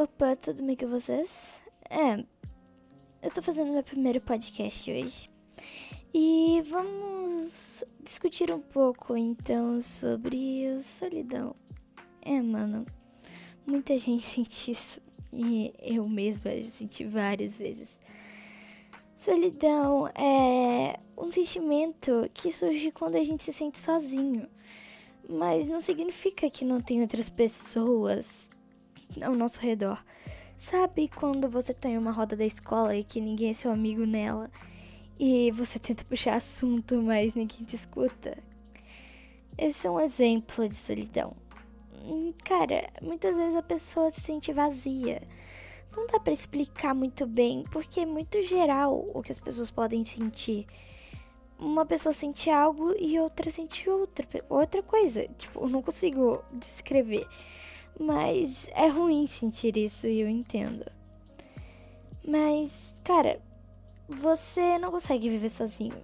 Opa, tudo bem com vocês? É, eu tô fazendo meu primeiro podcast hoje. E vamos discutir um pouco então sobre solidão. É, mano, muita gente sente isso. E eu mesma já senti várias vezes. Solidão é um sentimento que surge quando a gente se sente sozinho. Mas não significa que não tem outras pessoas ao nosso redor. Sabe quando você tem uma roda da escola e que ninguém é seu amigo nela? E você tenta puxar assunto, mas ninguém te escuta? Esse é um exemplo de solidão. Cara, muitas vezes a pessoa se sente vazia. Não dá para explicar muito bem, porque é muito geral o que as pessoas podem sentir uma pessoa sente algo e outra sente outra, outra coisa. Tipo, eu não consigo descrever. Mas é ruim sentir isso e eu entendo. Mas, cara, você não consegue viver sozinho.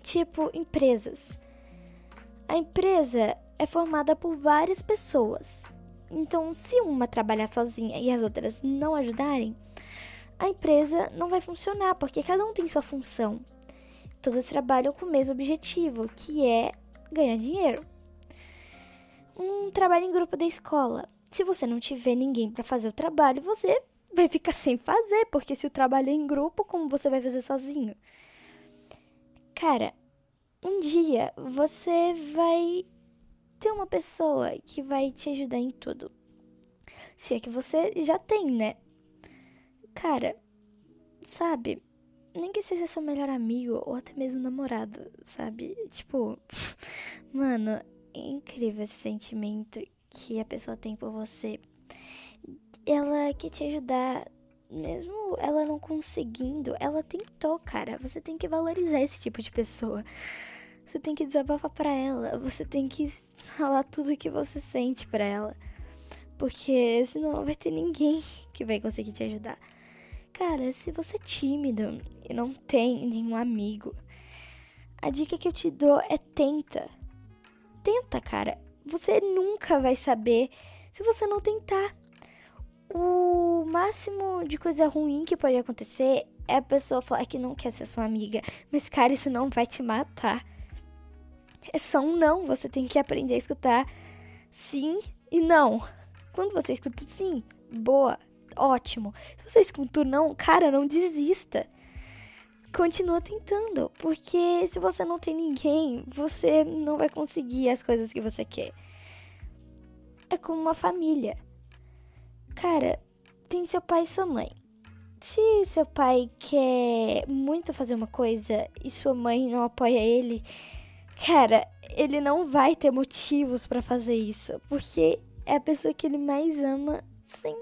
Tipo, empresas. A empresa é formada por várias pessoas. Então, se uma trabalhar sozinha e as outras não ajudarem, a empresa não vai funcionar, porque cada um tem sua função todas trabalham com o mesmo objetivo, que é ganhar dinheiro. Um trabalho em grupo da escola. Se você não tiver ninguém para fazer o trabalho, você vai ficar sem fazer, porque se o trabalho é em grupo, como você vai fazer sozinho? Cara, um dia você vai ter uma pessoa que vai te ajudar em tudo. Se é que você já tem, né? Cara, sabe? nem que seja seu melhor amigo ou até mesmo namorado, sabe? Tipo, mano, incrível esse sentimento que a pessoa tem por você. Ela quer te ajudar, mesmo ela não conseguindo, ela tentou, cara. Você tem que valorizar esse tipo de pessoa. Você tem que desabafar para ela, você tem que falar tudo que você sente para ela. Porque senão não vai ter ninguém que vai conseguir te ajudar. Cara, se você é tímido e não tem nenhum amigo, a dica que eu te dou é tenta. Tenta, cara. Você nunca vai saber se você não tentar. O máximo de coisa ruim que pode acontecer é a pessoa falar que não quer ser sua amiga. Mas, cara, isso não vai te matar. É só um não. Você tem que aprender a escutar sim e não. Quando você escuta sim, boa, ótimo. Se você escuta não, cara, não desista. Continua tentando, porque se você não tem ninguém, você não vai conseguir as coisas que você quer. É como uma família. Cara, tem seu pai e sua mãe. Se seu pai quer muito fazer uma coisa e sua mãe não apoia ele, cara, ele não vai ter motivos para fazer isso, porque é a pessoa que ele mais ama sem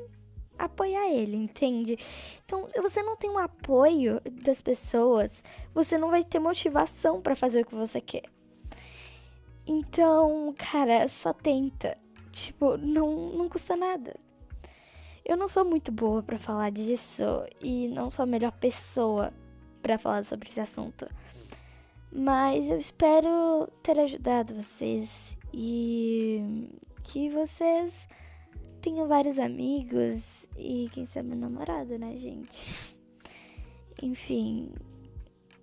apoiar ele, entende? Então, se você não tem um apoio das pessoas, você não vai ter motivação para fazer o que você quer. Então, cara, só tenta. Tipo, não, não custa nada. Eu não sou muito boa para falar disso e não sou a melhor pessoa para falar sobre esse assunto. Mas eu espero ter ajudado vocês e que vocês tenho vários amigos e quem sabe meu namorado, né, gente? Enfim,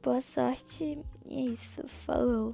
boa sorte e é isso. Falou.